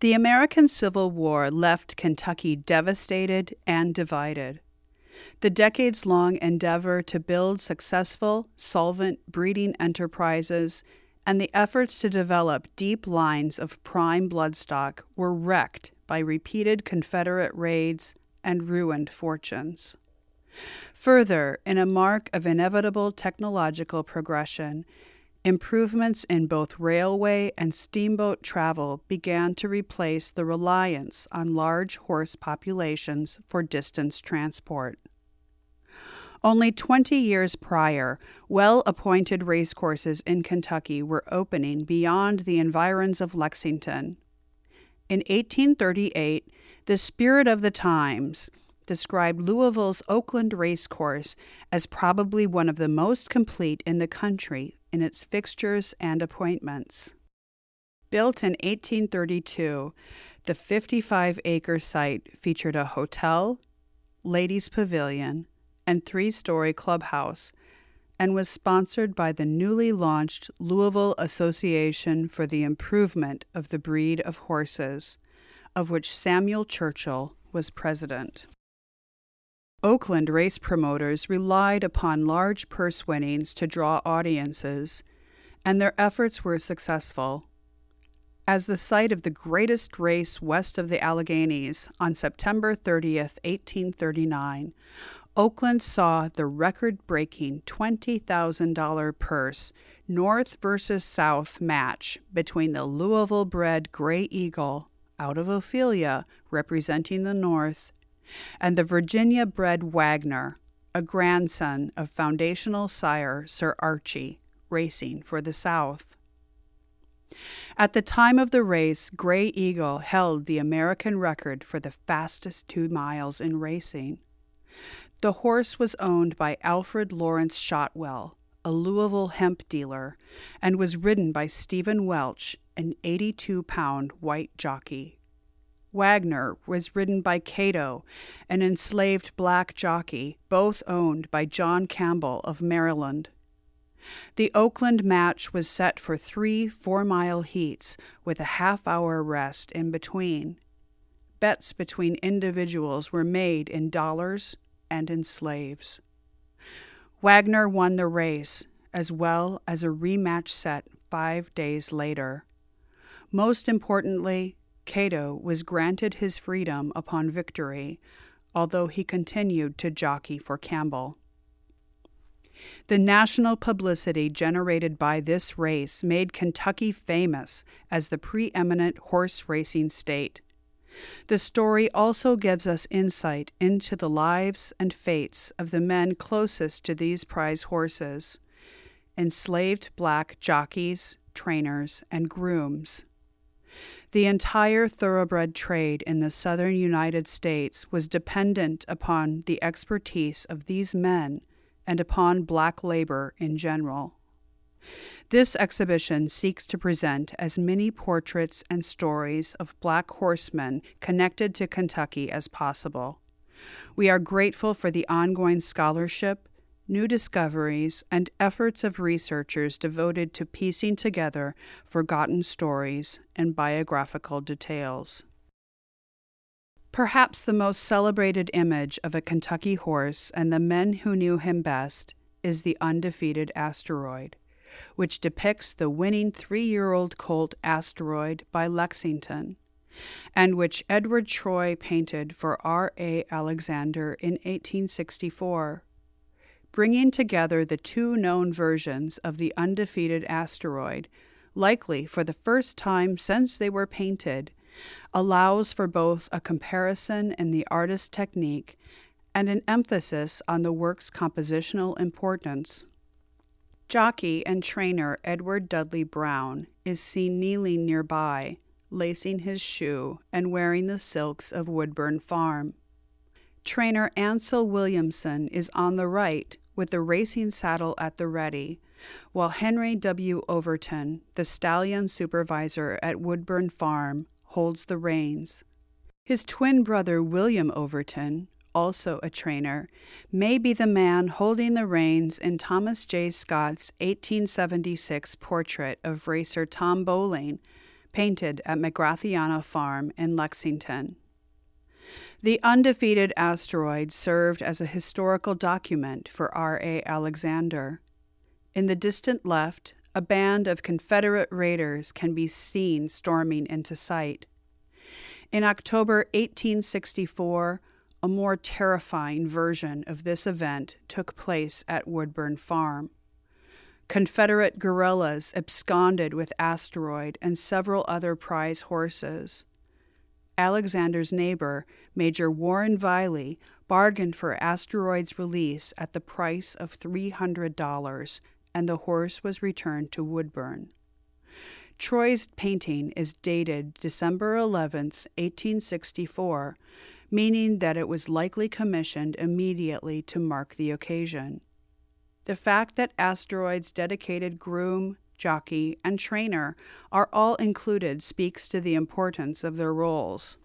The American Civil War left Kentucky devastated and divided. The decades long endeavor to build successful, solvent breeding enterprises and the efforts to develop deep lines of prime bloodstock were wrecked by repeated Confederate raids and ruined fortunes. Further, in a mark of inevitable technological progression, improvements in both railway and steamboat travel began to replace the reliance on large horse populations for distance transport. Only 20 years prior, well appointed racecourses in Kentucky were opening beyond the environs of Lexington. In 1838, the spirit of the times described Louisville's Oakland Racecourse as probably one of the most complete in the country in its fixtures and appointments. Built in 1832, the 55 acre site featured a hotel, ladies' pavilion, and three story clubhouse, and was sponsored by the newly launched Louisville Association for the Improvement of the Breed of Horses, of which Samuel Churchill was president. Oakland race promoters relied upon large purse winnings to draw audiences, and their efforts were successful. As the site of the greatest race west of the Alleghanies on September 30, 1839, Oakland saw the record breaking $20,000 purse North versus South match between the Louisville bred Gray Eagle, out of Ophelia, representing the North, and the Virginia bred Wagner, a grandson of foundational sire Sir Archie, racing for the South. At the time of the race, Gray Eagle held the American record for the fastest two miles in racing. The horse was owned by Alfred Lawrence Shotwell, a Louisville hemp dealer, and was ridden by Stephen Welch, an 82 pound white jockey. Wagner was ridden by Cato, an enslaved black jockey, both owned by John Campbell of Maryland. The Oakland match was set for three four mile heats with a half hour rest in between. Bets between individuals were made in dollars and in slaves. Wagner won the race, as well as a rematch set five days later. Most importantly, Cato was granted his freedom upon victory, although he continued to jockey for Campbell. The national publicity generated by this race made Kentucky famous as the preeminent horse racing state. The story also gives us insight into the lives and fates of the men closest to these prize horses enslaved black jockeys, trainers, and grooms. The entire thoroughbred trade in the southern United States was dependent upon the expertise of these men and upon black labor in general. This exhibition seeks to present as many portraits and stories of black horsemen connected to Kentucky as possible. We are grateful for the ongoing scholarship, new discoveries, and efforts of researchers devoted to piecing together forgotten stories and biographical details. Perhaps the most celebrated image of a Kentucky horse and the men who knew him best is the undefeated asteroid which depicts the winning three year old colt Asteroid by Lexington, and which Edward Troye painted for R. A. Alexander in 1864. Bringing together the two known versions of the undefeated asteroid, likely for the first time since they were painted, allows for both a comparison in the artist's technique and an emphasis on the work's compositional importance. Jockey and trainer Edward Dudley Brown is seen kneeling nearby, lacing his shoe and wearing the silks of Woodburn Farm. Trainer Ansel Williamson is on the right with the racing saddle at the ready, while Henry W. Overton, the stallion supervisor at Woodburn Farm, holds the reins. His twin brother William Overton, also a trainer, may be the man holding the reins in Thomas J. Scott's 1876 portrait of racer Tom Bowling, painted at McGrathiana Farm in Lexington. The undefeated asteroid served as a historical document for R.A. Alexander. In the distant left, a band of Confederate raiders can be seen storming into sight. In October 1864, a more terrifying version of this event took place at Woodburn Farm. Confederate guerrillas absconded with Asteroid and several other prize horses. Alexander's neighbor, Major Warren Viley, bargained for Asteroid's release at the price of $300, and the horse was returned to Woodburn. Troye's painting is dated December 11, 1864, meaning that it was likely commissioned immediately to mark the occasion. The fact that Asteroid's dedicated groom, jockey, and trainer are all included speaks to the importance of their roles.